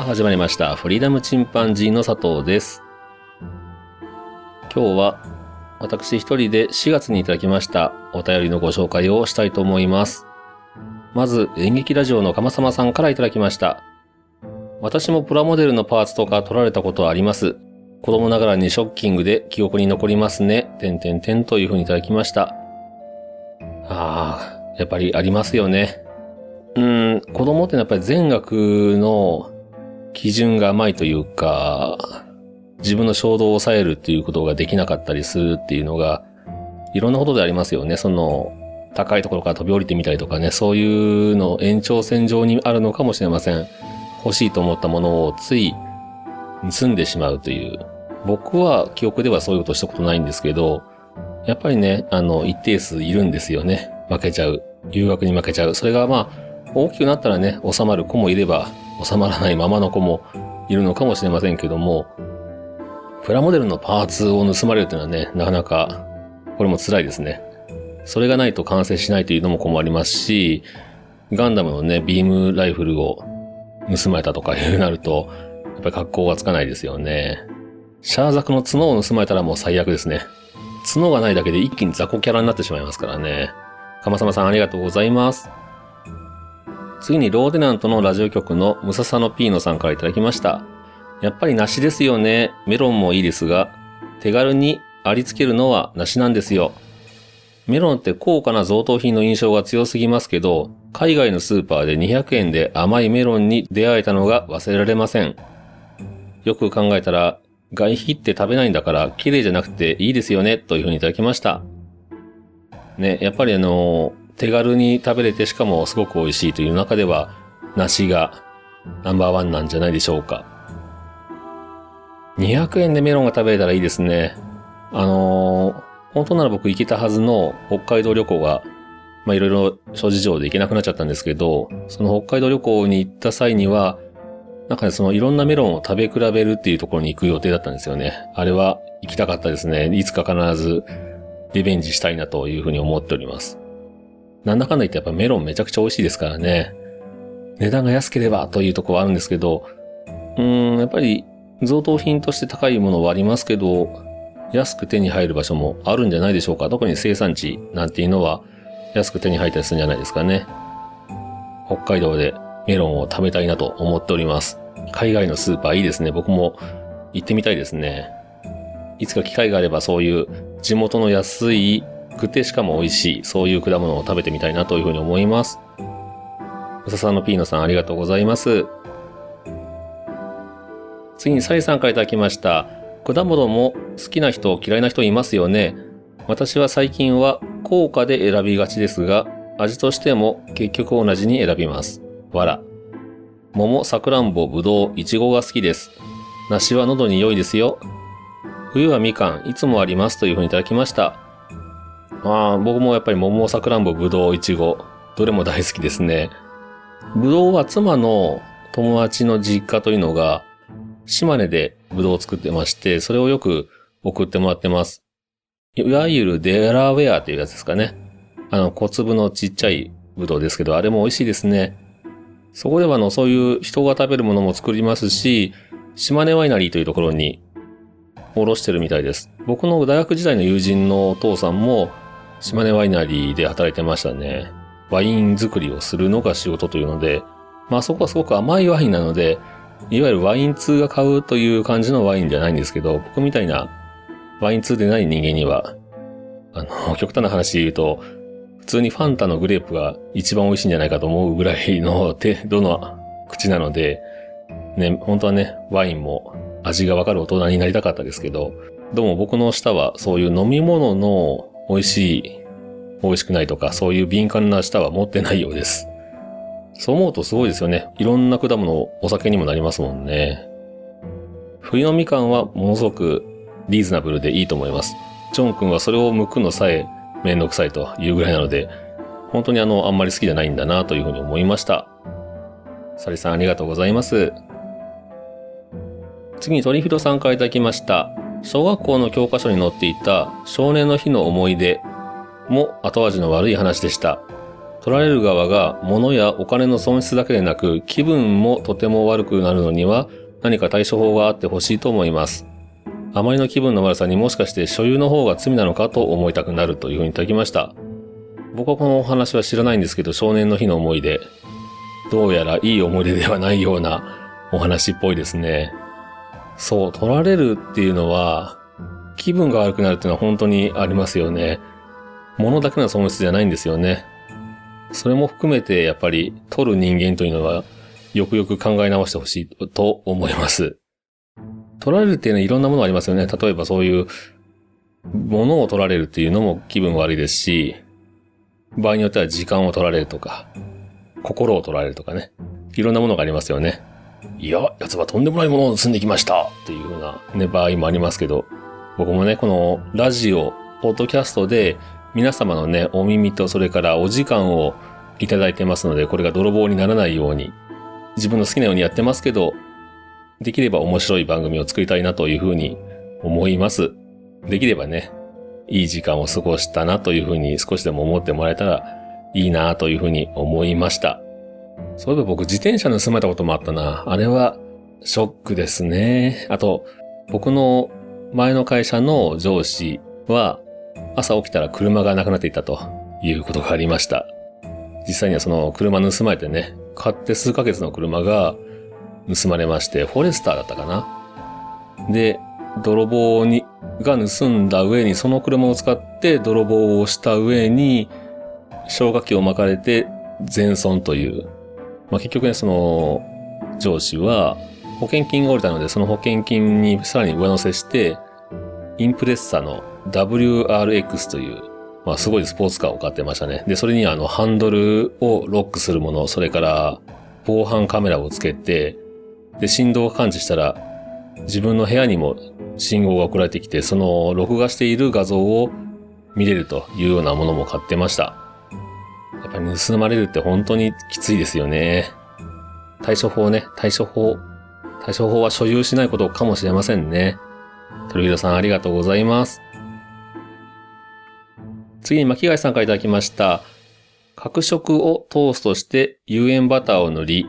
あ始まりました。フリーダムチンパンジーの佐藤です。今日は私一人で4月にいただきましたお便りのご紹介をしたいと思います。まず演劇ラジオのかまさまさんからいただきました。私もプラモデルのパーツとか取られたことはあります。子供ながらにショッキングで記憶に残りますね。てんてんてんというふうにいただきました。ああ、やっぱりありますよね。うん、子供ってやっぱり全学の基準が甘いというか、自分の衝動を抑えるっていうことができなかったりするっていうのが、いろんなことでありますよね。その、高いところから飛び降りてみたりとかね、そういうの延長線上にあるのかもしれません。欲しいと思ったものをつい盗んでしまうという。僕は記憶ではそういうことしたことないんですけど、やっぱりね、あの、一定数いるんですよね。負けちゃう。留学に負けちゃう。それがまあ、大きくなったらね、収まる子もいれば、収まらないままの子もいるのかもしれませんけども、プラモデルのパーツを盗まれるというのはね、なかなか、これも辛いですね。それがないと完成しないというのも困りますし、ガンダムのね、ビームライフルを盗まれたとかいうなると、やっぱり格好がつかないですよね。シャーザクの角を盗まれたらもう最悪ですね。角がないだけで一気に雑魚キャラになってしまいますからね。かまさまさんありがとうございます。次にローデナントのラジオ局のムササノピーノさんからいただきました。やっぱり梨ですよね。メロンもいいですが、手軽にありつけるのは梨なんですよ。メロンって高価な贈答品の印象が強すぎますけど、海外のスーパーで200円で甘いメロンに出会えたのが忘れられません。よく考えたら、外皮って食べないんだから綺麗じゃなくていいですよね、というふうにいただきました。ね、やっぱりあの、手軽に食べれてしかもすごく美味しいという中では、梨がナンバーワンなんじゃないでしょうか。200円でメロンが食べれたらいいですね。あのー本当なら僕行けたはずの北海道旅行が、まあいろいろ諸事情で行けなくなっちゃったんですけど、その北海道旅行に行った際には、なんかね、そのいろんなメロンを食べ比べるっていうところに行く予定だったんですよね。あれは行きたかったですね。いつか必ずリベンジしたいなというふうに思っております。なんだかんだ言ってやっぱメロンめちゃくちゃ美味しいですからね。値段が安ければというとこはあるんですけど、うーん、やっぱり贈答品として高いものはありますけど、安く手に入る場所もあるんじゃないでしょうか。特に生産地なんていうのは安く手に入ったりするんじゃないですかね。北海道でメロンを食べたいなと思っております。海外のスーパーいいですね。僕も行ってみたいですね。いつか機会があればそういう地元の安いくてしかも美味しい、そういう果物を食べてみたいなというふうに思います。うささんのピーノさんありがとうございます。次にサリさんからいただきました。果物も好きな人、嫌いな人いますよね。私は最近は高価で選びがちですが、味としても結局同じに選びます。わら。桃、さくらんぼ、ぶどう、いちごが好きです。梨は喉に良いですよ。冬はみかん、いつもありますというふうにいただきました。ああ、僕もやっぱり桃、さくらんぼ、ぶどう、いちご、どれも大好きですね。ぶどうは妻の友達の実家というのが、島根でブドウを作ってまして、それをよく送ってもらってます。いわゆるデラウェアっていうやつですかね。あの、小粒のちっちゃいブドウですけど、あれも美味しいですね。そこではあの、そういう人が食べるものも作りますし、島根ワイナリーというところにおろしてるみたいです。僕の大学時代の友人のお父さんも島根ワイナリーで働いてましたね。ワイン作りをするのが仕事というので、まあそこはすごく甘いワインなので、いわゆるワイン通が買うという感じのワインじゃないんですけど、僕みたいなワイン通でない人間には、あの、極端な話で言うと、普通にファンタのグレープが一番美味しいんじゃないかと思うぐらいの 程度の口なので、ね、本当はね、ワインも味がわかる大人になりたかったですけど、どうも僕の舌はそういう飲み物の美味しい、美味しくないとか、そういう敏感な舌は持ってないようです。そう思うとすごいですよね。いろんな果物、お酒にもなりますもんね。冬のみかんはものすごくリーズナブルでいいと思います。ジョン君はそれを剥くのさえめんどくさいというぐらいなので、本当にあの、あんまり好きじゃないんだなというふうに思いました。サリさんありがとうございます。次にトリフィドさんからいただきました。小学校の教科書に載っていた少年の日の思い出も後味の悪い話でした。取られる側が物やお金の損失だけでなく気分もとても悪くなるのには何か対処法があってほしいと思います。あまりの気分の悪さにもしかして所有の方が罪なのかと思いたくなるというふうにいただきました。僕はこのお話は知らないんですけど、少年の日の思い出。どうやらいい思い出ではないようなお話っぽいですね。そう、取られるっていうのは、気分が悪くなるっていうのは本当にありますよね。物だけの損失じゃないんですよね。それも含めてやっぱり取る人間というのはよくよく考え直してほしいと思います。取られるっていうのはいろんなものありますよね。例えばそういう、物を取られるっていうのも気分悪いですし、場合によっては時間を取られるとか、心を取られるとかね。いろんなものがありますよね。いや、奴はとんでもないものを盗んできましたっていうふうなね、場合もありますけど、僕もね、このラジオ、ポッドキャストで皆様のね、お耳とそれからお時間をいただいてますので、これが泥棒にならないように、自分の好きなようにやってますけど、できれば面白い番組を作りたいなというふうに思います。できればね、いい時間を過ごしたなというふうに少しでも思ってもらえたらいいなというふうに思いました。そういえば僕自転車盗まれたこともあったな。あれはショックですね。あと、僕の前の会社の上司は朝起きたら車がなくなっていたということがありました。実際にはその車盗まれてね、買って数ヶ月の車が盗まれまして、フォレスターだったかな。で、泥棒に、が盗んだ上に、その車を使って泥棒をした上に、消火器を巻かれて全損という。まあ、結局ね、その、上司は、保険金が降りたので、その保険金にさらに上乗せして、インプレッサの WRX という、まあすごいスポーツカーを買ってましたね。で、それにあのハンドルをロックするもの、それから防犯カメラをつけて、で、振動を感知したら、自分の部屋にも信号が送られてきて、その録画している画像を見れるというようなものも買ってました。やっぱり盗まれるって本当にきついですよね。対処法ね、対処法。対処法は所有しないことかもしれませんね。鳥広さんありがとうございます。次に巻貝さんからいただきました。角食をトーストして有塩バターを塗り、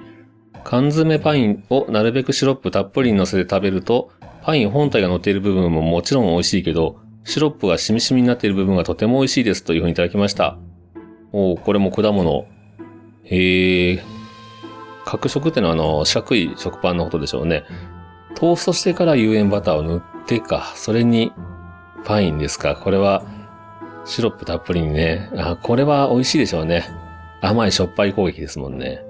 缶詰パインをなるべくシロップたっぷりに乗せて食べると、パイン本体が乗っている部分ももちろん美味しいけど、シロップがしみしみになっている部分がとても美味しいですというふうにいただきました。おこれも果物。へえ。角食ってのはあの、四角い食パンのことでしょうね。トーストしてから有塩バターを塗ってか、それにパインですか。これはシロップたっぷりにね。あ、これは美味しいでしょうね。甘いしょっぱい攻撃ですもんね。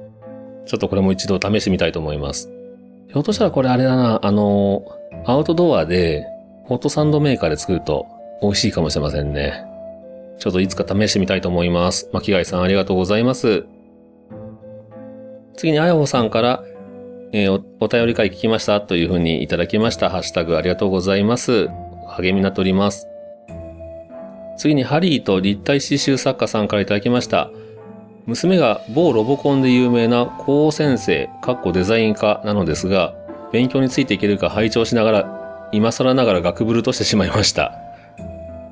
ちょっとこれも一度試してみたいと思います。ひょっとしたらこれあれだな、あの、アウトドアで、ホットサンドメーカーで作ると美味しいかもしれませんね。ちょっといつか試してみたいと思います。巻貝さんありがとうございます。次にあやほさんから、えー、お、お便り会聞きましたというふうにいただきました。ハッシュタグありがとうございます。励みになっております。次にハリーと立体刺繍作家さんからいただきました。娘が某ロボコンで有名な高先生、かっこデザイン科なのですが、勉強についていけるか拝聴しながら、今更ながら学ぶるとしてしまいました。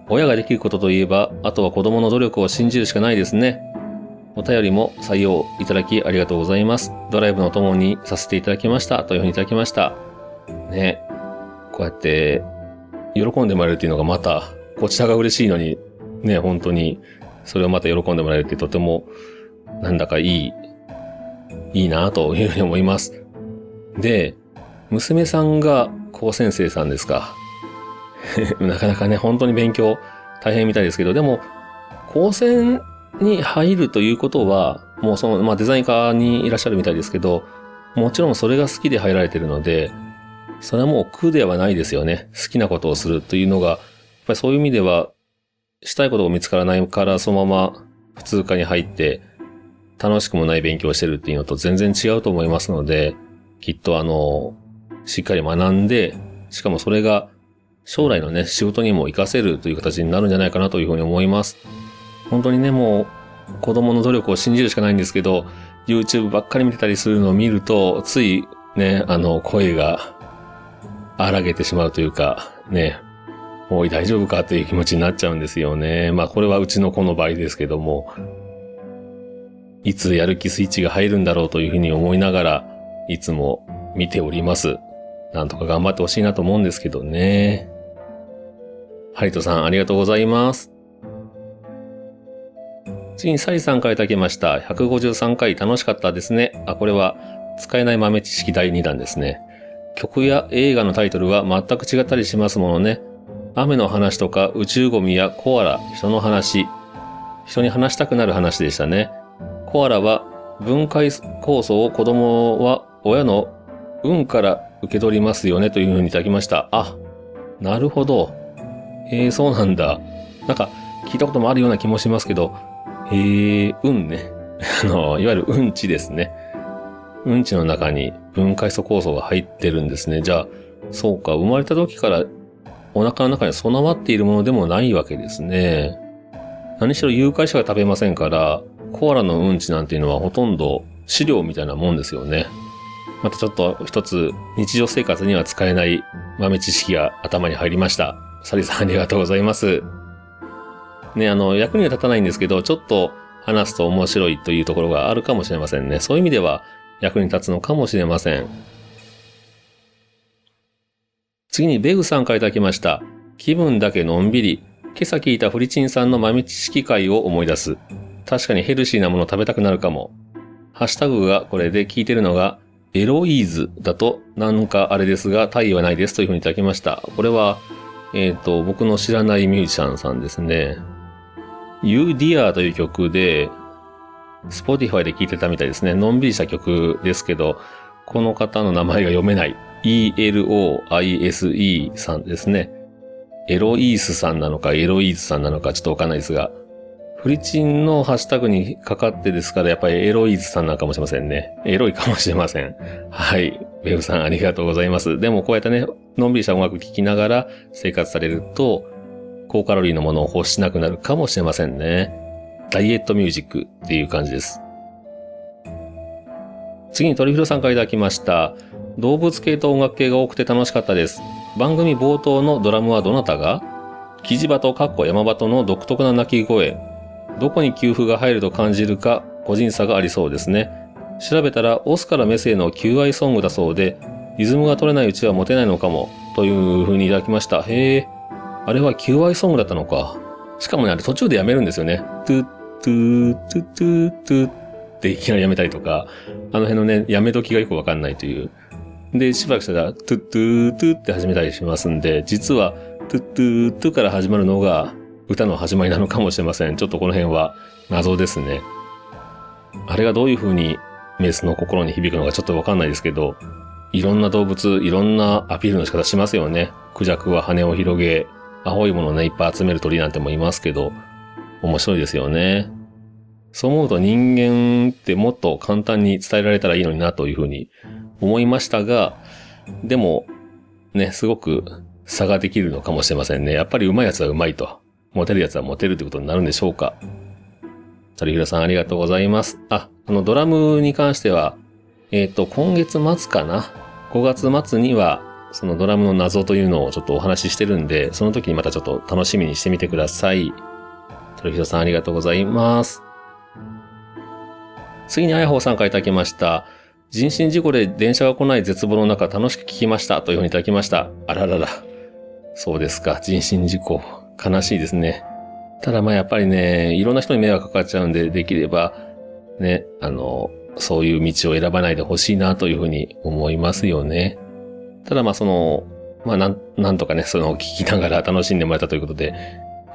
親ができることといえば、あとは子供の努力を信じるしかないですね。お便りも採用いただきありがとうございます。ドライブの友にさせていただきました。というふうにいただきました。ね。こうやって、喜んでもらえるっていうのがまた、こちらが嬉しいのに、ね、本当に、それをまた喜んでもらえるってとてもなんだかいい、いいなというふうに思います。で、娘さんが高先生さんですか。なかなかね、本当に勉強大変みたいですけど、でも、高専に入るということは、もうその、まあデザイン科にいらっしゃるみたいですけど、もちろんそれが好きで入られてるので、それはもう苦ではないですよね。好きなことをするというのが、やっぱりそういう意味では、したいことが見つからないからそのまま普通科に入って、楽しくもない勉強をしてるっていうのと全然違うと思いますので、きっとあの、しっかり学んで、しかもそれが将来のね、仕事にも活かせるという形になるんじゃないかなというふうに思います。本当にね、もう子供の努力を信じるしかないんですけど、YouTube ばっかり見てたりするのを見ると、ついね、あの、声が荒げてしまうというか、ね、おい大丈夫かという気持ちになっちゃうんですよね。まあこれはうちの子の場合ですけども、いつやる気スイッチが入るんだろうというふうに思いながら、いつも見ております。なんとか頑張ってほしいなと思うんですけどね。ハリトさんありがとうございます。次にサリさんからいただきました。153回楽しかったですね。あ、これは使えない豆知識第2弾ですね。曲や映画のタイトルは全く違ったりしますものね。雨の話とか宇宙ゴミやコアラ、人の話、人に話したくなる話でしたね。コアラは分解酵素を子供は親の運から受け取りますよねというふうにいただきました。あ、なるほど。えー、そうなんだ。なんか聞いたこともあるような気もしますけど、えー、運ね。あの、いわゆるうんちですね。うんちの中に分解素酵素が入ってるんですね。じゃあ、そうか、生まれた時からお腹の中に備わっているものでもないわけですね。何しろ誘拐者が食べませんから、コアラのうんちなんていうのはほとんど飼料みたいなもんですよね。またちょっと一つ日常生活には使えない豆知識が頭に入りました。サリさんありがとうございます。ね、あの、役には立たないんですけど、ちょっと話すと面白いというところがあるかもしれませんね。そういう意味では役に立つのかもしれません。次にベグさんからいただきました。気分だけのんびり。今朝聞いたフリチンさんの豆知識会を思い出す。確かにヘルシーなもの食べたくなるかも。ハッシュタグがこれで聞いてるのが、エロイーズだと、なんかあれですが、タイはないですというふうにいただきました。これは、えっ、ー、と、僕の知らないミュージシャンさんですね。You Dear という曲で、Spotify で聴いてたみたいですね。のんびりした曲ですけど、この方の名前が読めない。ELOISE さんですね。エロイースさんなのか、エロイーズさんなのか、ちょっとわかんないですが、フリチンのハッシュタグにかかってですから、やっぱりエロイズさんなのかもしれませんね。エロいかもしれません。はい。ウェブさんありがとうございます。でもこうやってね、のんびりした音楽聴きながら生活されると、高カロリーのものを欲しなくなるかもしれませんね。ダイエットミュージックっていう感じです。次にトリフィロさんからいただきました。動物系と音楽系が多くて楽しかったです。番組冒頭のドラムはどなたが？キジバトカッコ山バトの独特な鳴き声。どこに給付が入ると感じるか個人差がありそうですね。調べたらオスからメスへの求愛ソングだそうで、リズムが取れないうちはモテないのかも、という風にいただきました。へえ、あれは求愛ソングだったのか。しかもね、あれ途中でやめるんですよね。トゥットゥートゥトゥトゥっていきなりやめたりとか、あの辺のね、やめ時がよくわかんないという。で、しばらくしたら、トゥットゥートゥって始めたりしますんで、実は、トゥットゥートゥから始まるのが歌の始まりなのかもしれません。ちょっとこの辺は謎ですね。あれがどういう風にメスの心に響くのかちょっとわかんないですけど、いろんな動物、いろんなアピールの仕方しますよね。クジャクは羽を広げ、青いものをね、いっぱい集める鳥なんてもいますけど、面白いですよね。そう思うと人間ってもっと簡単に伝えられたらいいのになというふうに思いましたが、でも、ね、すごく差ができるのかもしれませんね。やっぱり上手いやつは上手いと。モテるやつはモテるってことになるんでしょうか？鳥平さんありがとうございます。あ、あのドラムに関しては、えっ、ー、と、今月末かな ?5 月末には、そのドラムの謎というのをちょっとお話ししてるんで、その時にまたちょっと楽しみにしてみてください。鳥広さんありがとうございます。次にあやほうさんからいただきました。人身事故で電車が来ない絶望の中楽しく聞きましたというふうにいただきました。あららら。そうですか。人身事故。悲しいですね。ただまあやっぱりね、いろんな人に迷惑かかっちゃうんで、できれば、ね、あの、そういう道を選ばないでほしいなというふうに思いますよね。ただまあその、まあなん、なんとかね、その聞きながら楽しんでもらえたということで、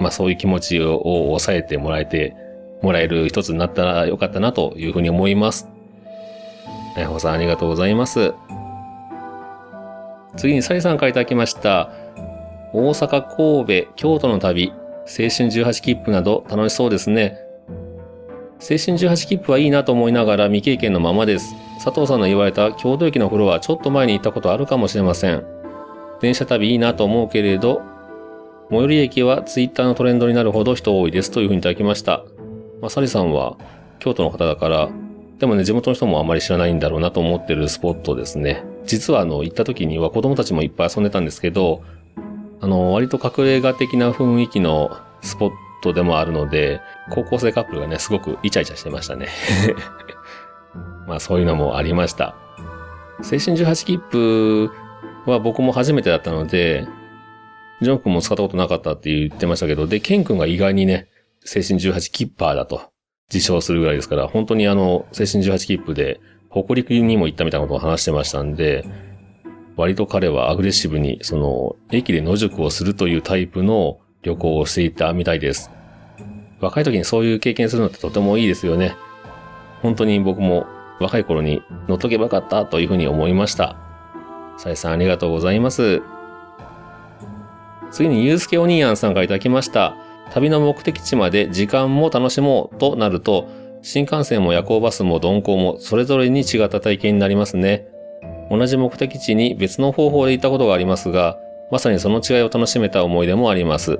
まあそういう気持ちを抑えてもらえて、もらえる一つになったらよかったなというふうに思います。えほさんありがとうございます。次にサリさんからいただきました。大阪、神戸、京都の旅、青春18切符など楽しそうですね。青春18切符はいいなと思いながら未経験のままです。佐藤さんの言われた京都駅のフロアちょっと前に行ったことあるかもしれません。電車旅いいなと思うけれど、最寄り駅はツイッターのトレンドになるほど人多いですというふうにいただきました。まあ、サリさんは京都の方だから、でもね、地元の人もあまり知らないんだろうなと思ってるスポットですね。実はあの、行った時には子供たちもいっぱい遊んでたんですけど、あの、割と隠れ家的な雰囲気のスポットでもあるので、高校生カップルがね、すごくイチャイチャしてましたね。まあそういうのもありました。青春18切符は僕も初めてだったので、ジョン君も使ったことなかったって言ってましたけど、で、ケン君が意外にね、青春18キッパーだと自称するぐらいですから、本当にあの、青春18切符で、北陸にも行ったみたいなことを話してましたんで、割と彼はアグレッシブに、その、駅で野宿をするというタイプの旅行をしていたみたいです。若い時にそういう経験するのってとてもいいですよね。本当に僕も若い頃に乗っとけばよかったというふうに思いました。さえさんありがとうございます。次にゆうすけお兄やんさんからいただきました。旅の目的地まで時間も楽しもうとなると、新幹線も夜行バスも鈍行もそれぞれに違った体験になりますね。同じ目的地に別の方法で行ったことがありますが、まさにその違いを楽しめた思い出もあります。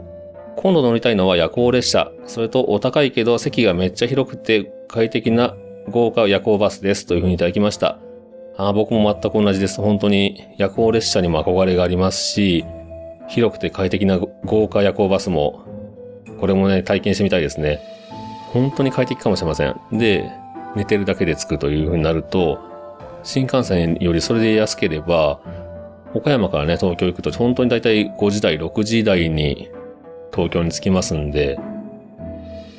今度乗りたいのは夜行列車、それとお高いけど席がめっちゃ広くて快適な豪華夜行バスですというふうにいただきました。あ僕も全く同じです。本当に夜行列車にも憧れがありますし、広くて快適な豪華夜行バスも、これもね、体験してみたいですね。本当に快適かもしれません。で、寝てるだけで着くという風になると、新幹線よりそれで安ければ、岡山からね、東京行くと本当にだいたい5時台、6時台に東京に着きますんで、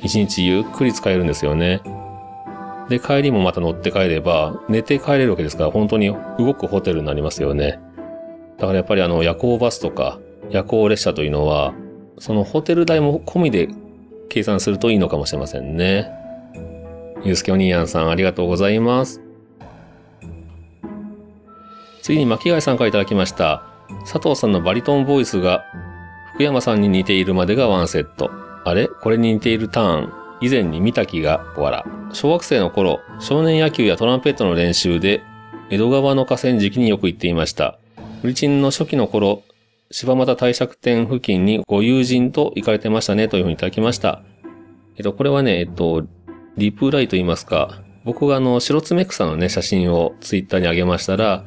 1日ゆっくり使えるんですよね。で、帰りもまた乗って帰れば、寝て帰れるわけですから、本当に動くホテルになりますよね。だからやっぱりあの、夜行バスとか、夜行列車というのは、そのホテル代も込みで計算するといいのかもしれませんね。ゆうすけお兄やんさんありがとうございます。次に巻貝さんからいただきました。佐藤さんのバリトンボイスが福山さんに似ているまでがワンセット。あれ？これに似ているターン。以前に見た気が笑。小学生の頃、少年野球やトランペットの練習で江戸川の河川敷によく行っていました。フリチンの初期の頃、柴又帝釈天付近にご友人と行かれてましたねというふうにいただきました。えっと、これはね、えっと、リプライと言いますか、僕があの、白爪草のね、写真をツイッターに上げましたら、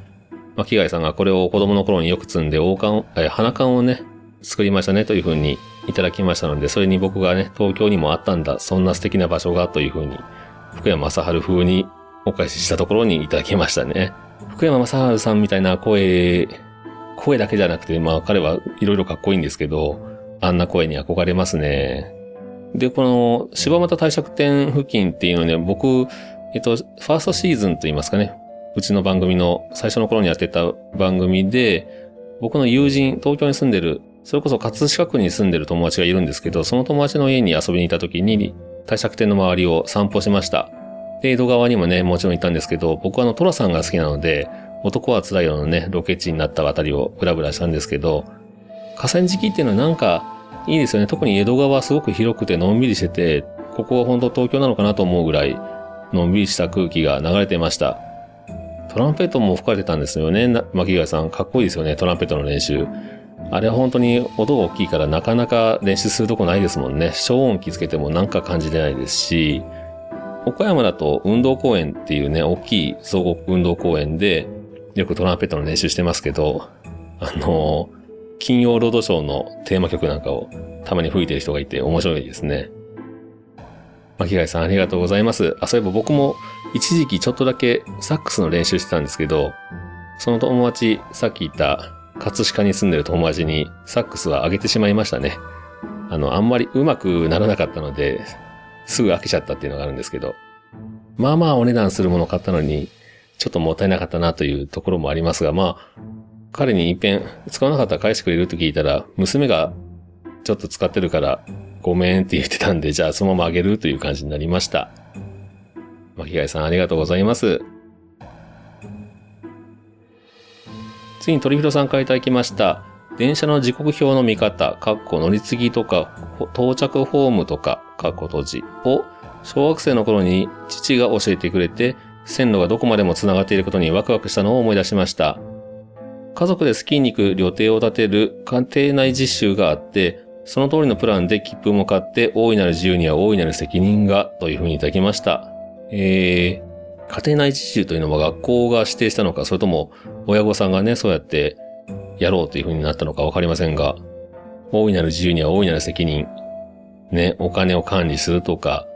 巻貝さんがこれを子供の頃によく積んで、王冠、え、花冠をね、作りましたねというふうにいただきましたので、それに僕がね、東京にもあったんだ、そんな素敵な場所がというふうに、福山雅治風にお返ししたところにいただきましたね。福山雅治さんみたいな声、声だけじゃなくて、まあ彼はいろいろかっこいいんですけど、あんな声に憧れますね。で、この柴又帝釈天付近っていうのね、僕、えっと、ファーストシーズンと言いますかね、うちの番組の最初の頃にやってた番組で、僕の友人、東京に住んでる、それこそ葛飾区に住んでる友達がいるんですけど、その友達の家に遊びに行った時に、帝釈天の周りを散歩しました。で、江戸川にもね、もちろん行ったんですけど、僕はあの、トラさんが好きなので、男は辛いよのね、ロケ地になったあたりをブラブラしたんですけど、河川敷っていうのはなんか、いいですよね。特に江戸川はすごく広くてのんびりしてて、ここは本当東京なのかなと思うぐらい、のんびりした空気が流れてました。トランペットも吹かれてたんですよね。巻貝さん、かっこいいですよね、トランペットの練習。あれは本当に音が大きいからなかなか練習するとこないですもんね。消音器つけてもなんか感じてないですし、岡山だと運動公園っていうね、大きい総合運動公園で、よくトランペットの練習してますけど、あの、金曜ロードショーのテーマ曲なんかをたまに吹いてる人がいて面白いですね。巻貝さんありがとうございます。あ、そういえば僕も一時期ちょっとだけサックスの練習してたんですけど、その友達、さっき言った葛飾に住んでる友達にサックスはあげてしまいましたね。あの、あんまり上手くならなかったので、すぐ飽きちゃったっていうのがあるんですけど、まあまあお値段するものを買ったのに、ちょっともったいなかったなというところもありますが、まあ、彼に一遍使わなかったら返してくれると聞いたら、娘がちょっと使ってるからごめんって言ってたんで、じゃあそのままあげるという感じになりました。巻貝さんありがとうございます。次に鳥広さんからいただきました。電車の時刻表の見方、かっこ乗り継ぎとか、到着ホームとか、かっこ閉じを小学生の頃に父が教えてくれて、線路がどこまでも繋がっていることにワクワクしたのを思い出しました。家族でスキーに行く予定を立てる家庭内実習があって、その通りのプランで切符も買って大いなる自由には大いなる責任がというふうにいただきました。えー、家庭内実習というのは学校が指定したのか、それとも親御さんがね、そうやってやろうというふうになったのかわかりませんが、大いなる自由には大いなる責任。ね、お金を管理するとか、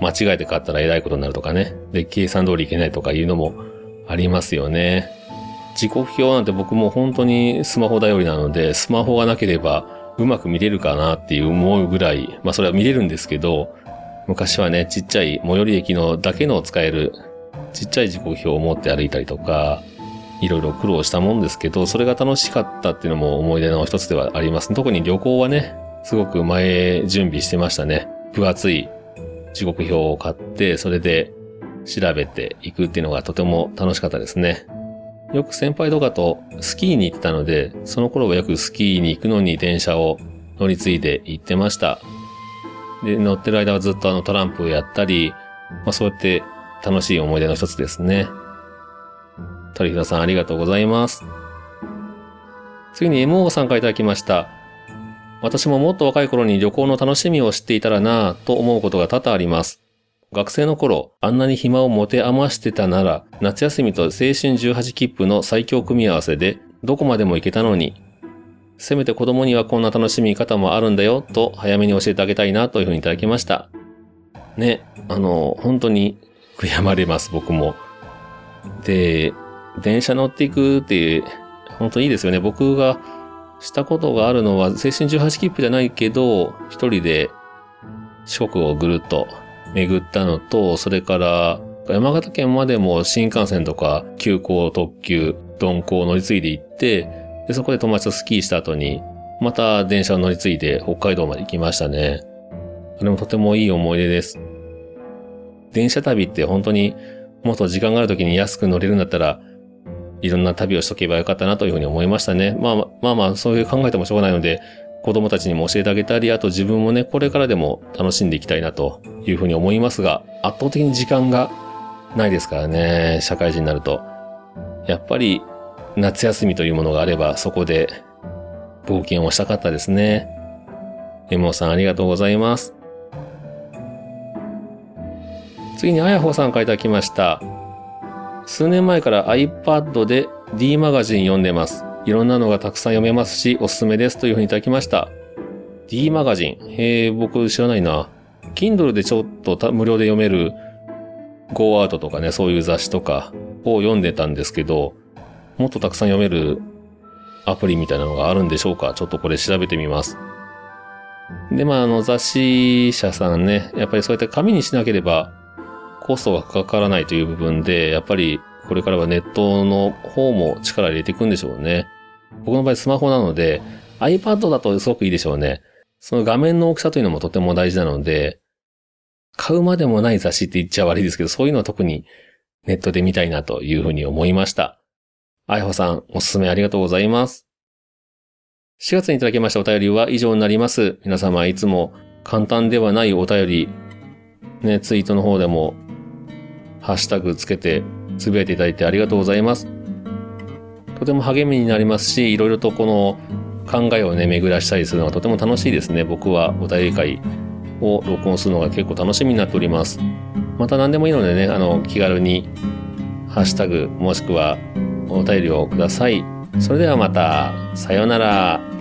間違えて買ったら偉いことになるとかね。で、計算通りいけないとかいうのもありますよね。時刻表なんて僕も本当にスマホ頼りなので、スマホがなければうまく見れるかなっていう思うぐらい、まあそれは見れるんですけど、昔はね、ちっちゃい最寄り駅のだけの使えるちっちゃい時刻表を持って歩いたりとか、いろいろ苦労したもんですけど、それが楽しかったっていうのも思い出の一つではあります。特に旅行はね、すごく前準備してましたね。分厚い時刻表を買って、それで調べていくっていうのがとても楽しかったですね。よく先輩とかとスキーに行ってたので、その頃はよくスキーに行くのに電車を乗り継いで行ってました。で、乗ってる間はずっとあのトランプをやったり、まあそうやって楽しい思い出の一つですね。鳥平さんありがとうございます。次に MO さんからいただきました。私ももっと若い頃に旅行の楽しみを知っていたらなぁと思うことが多々あります。学生の頃、あんなに暇を持て余してたなら、夏休みと青春18切符の最強組み合わせで、どこまでも行けたのに、せめて子供にはこんな楽しみ方もあるんだよ、と早めに教えてあげたいな、というふうにいただきました。ね、あの、本当に悔やまれます、僕も。で、電車乗っていくっていう、本当にいいですよね。僕がしたことがあるのは、青春18切符じゃないけど、一人で四国をぐるっと巡ったのと、それから山形県までも新幹線とか急行、特急、鈍行を乗り継いで行って、で、そこで友達とスキーした後に、また電車を乗り継いで北海道まで行きましたね。あれもとてもいい思い出です。電車旅って本当にもっと時間がある時に安く乗れるんだったら、いろんな旅をしとけばよかったなというふうに思いましたね。まあまあまあ、そういう考えてもしょうがないので、子供たちにも教えてあげたり、あと自分もね、これからでも楽しんでいきたいなというふうに思いますが、圧倒的に時間がないですからね、社会人になると。やっぱり夏休みというものがあれば、そこで冒険をしたかったですね。エモさんありがとうございます。次にあやほさんからいただきました。数年前から iPad で D マガジン読んでます。いろんなのがたくさん読めますし、おすすめですというふうにいただきました。D マガジン。へえ、僕知らないな。Kindle でちょっと無料で読める Go Out とかね、そういう雑誌とかを読んでたんですけど、もっとたくさん読めるアプリみたいなのがあるんでしょうか？ちょっとこれ調べてみます。で、まあ、あの、雑誌社さんね、やっぱりそうやって紙にしなければコストがかからないという部分で、やっぱりこれからはネットの方も力入れていくんでしょうね。僕の場合スマホなので、iPad だとすごくいいでしょうね。その画面の大きさというのもとても大事なので、買うまでもない雑誌って言っちゃ悪いですけど、そういうのは特にネットで見たいなというふうに思いました。あいほさん、おすすめありがとうございます。4月にいただきましたお便りは以上になります。皆様いつも簡単ではないお便り、ね、ツイートの方でもハッシュタグつけてつぶやいていただいてありがとうございます。とても励みになりますし、いろいろとこの考えをね、巡らしたりするのがとても楽しいですね。僕はお便り会を録音するのが結構楽しみになっております。また何でもいいのでね、あの、気軽にハッシュタグもしくはお便りをください。それではまた、さようなら。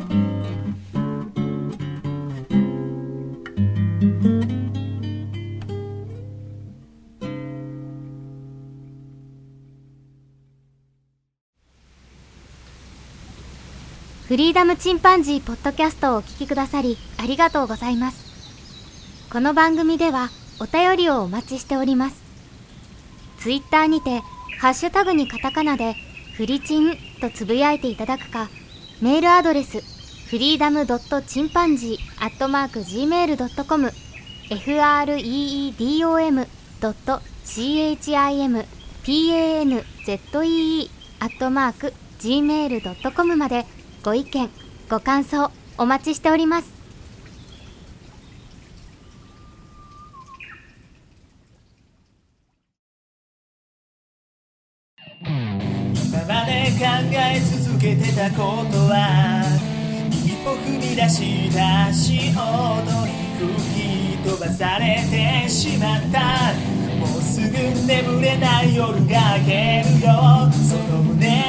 フリーダムチンパンジーポッドキャストをお聞きくださりありがとうございます。この番組ではお便りをお待ちしております。ツイッターにて、ハッシュタグにカタカナで、フリチンとつぶやいていただくか、メールアドレス、フリーダムドットチンパンジーアットマーク Gmail.com、freedom ドット chimpanzee アットマーク gmail.com までご意見ご感想お待ちしております。今まで考え続けてたことは一歩踏み出した足音に吹き飛ばされてしまった。もうすぐ眠れない夜が明けるよ。その胸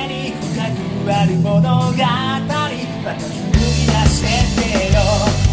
ある物語また紡ぎ出してってよ。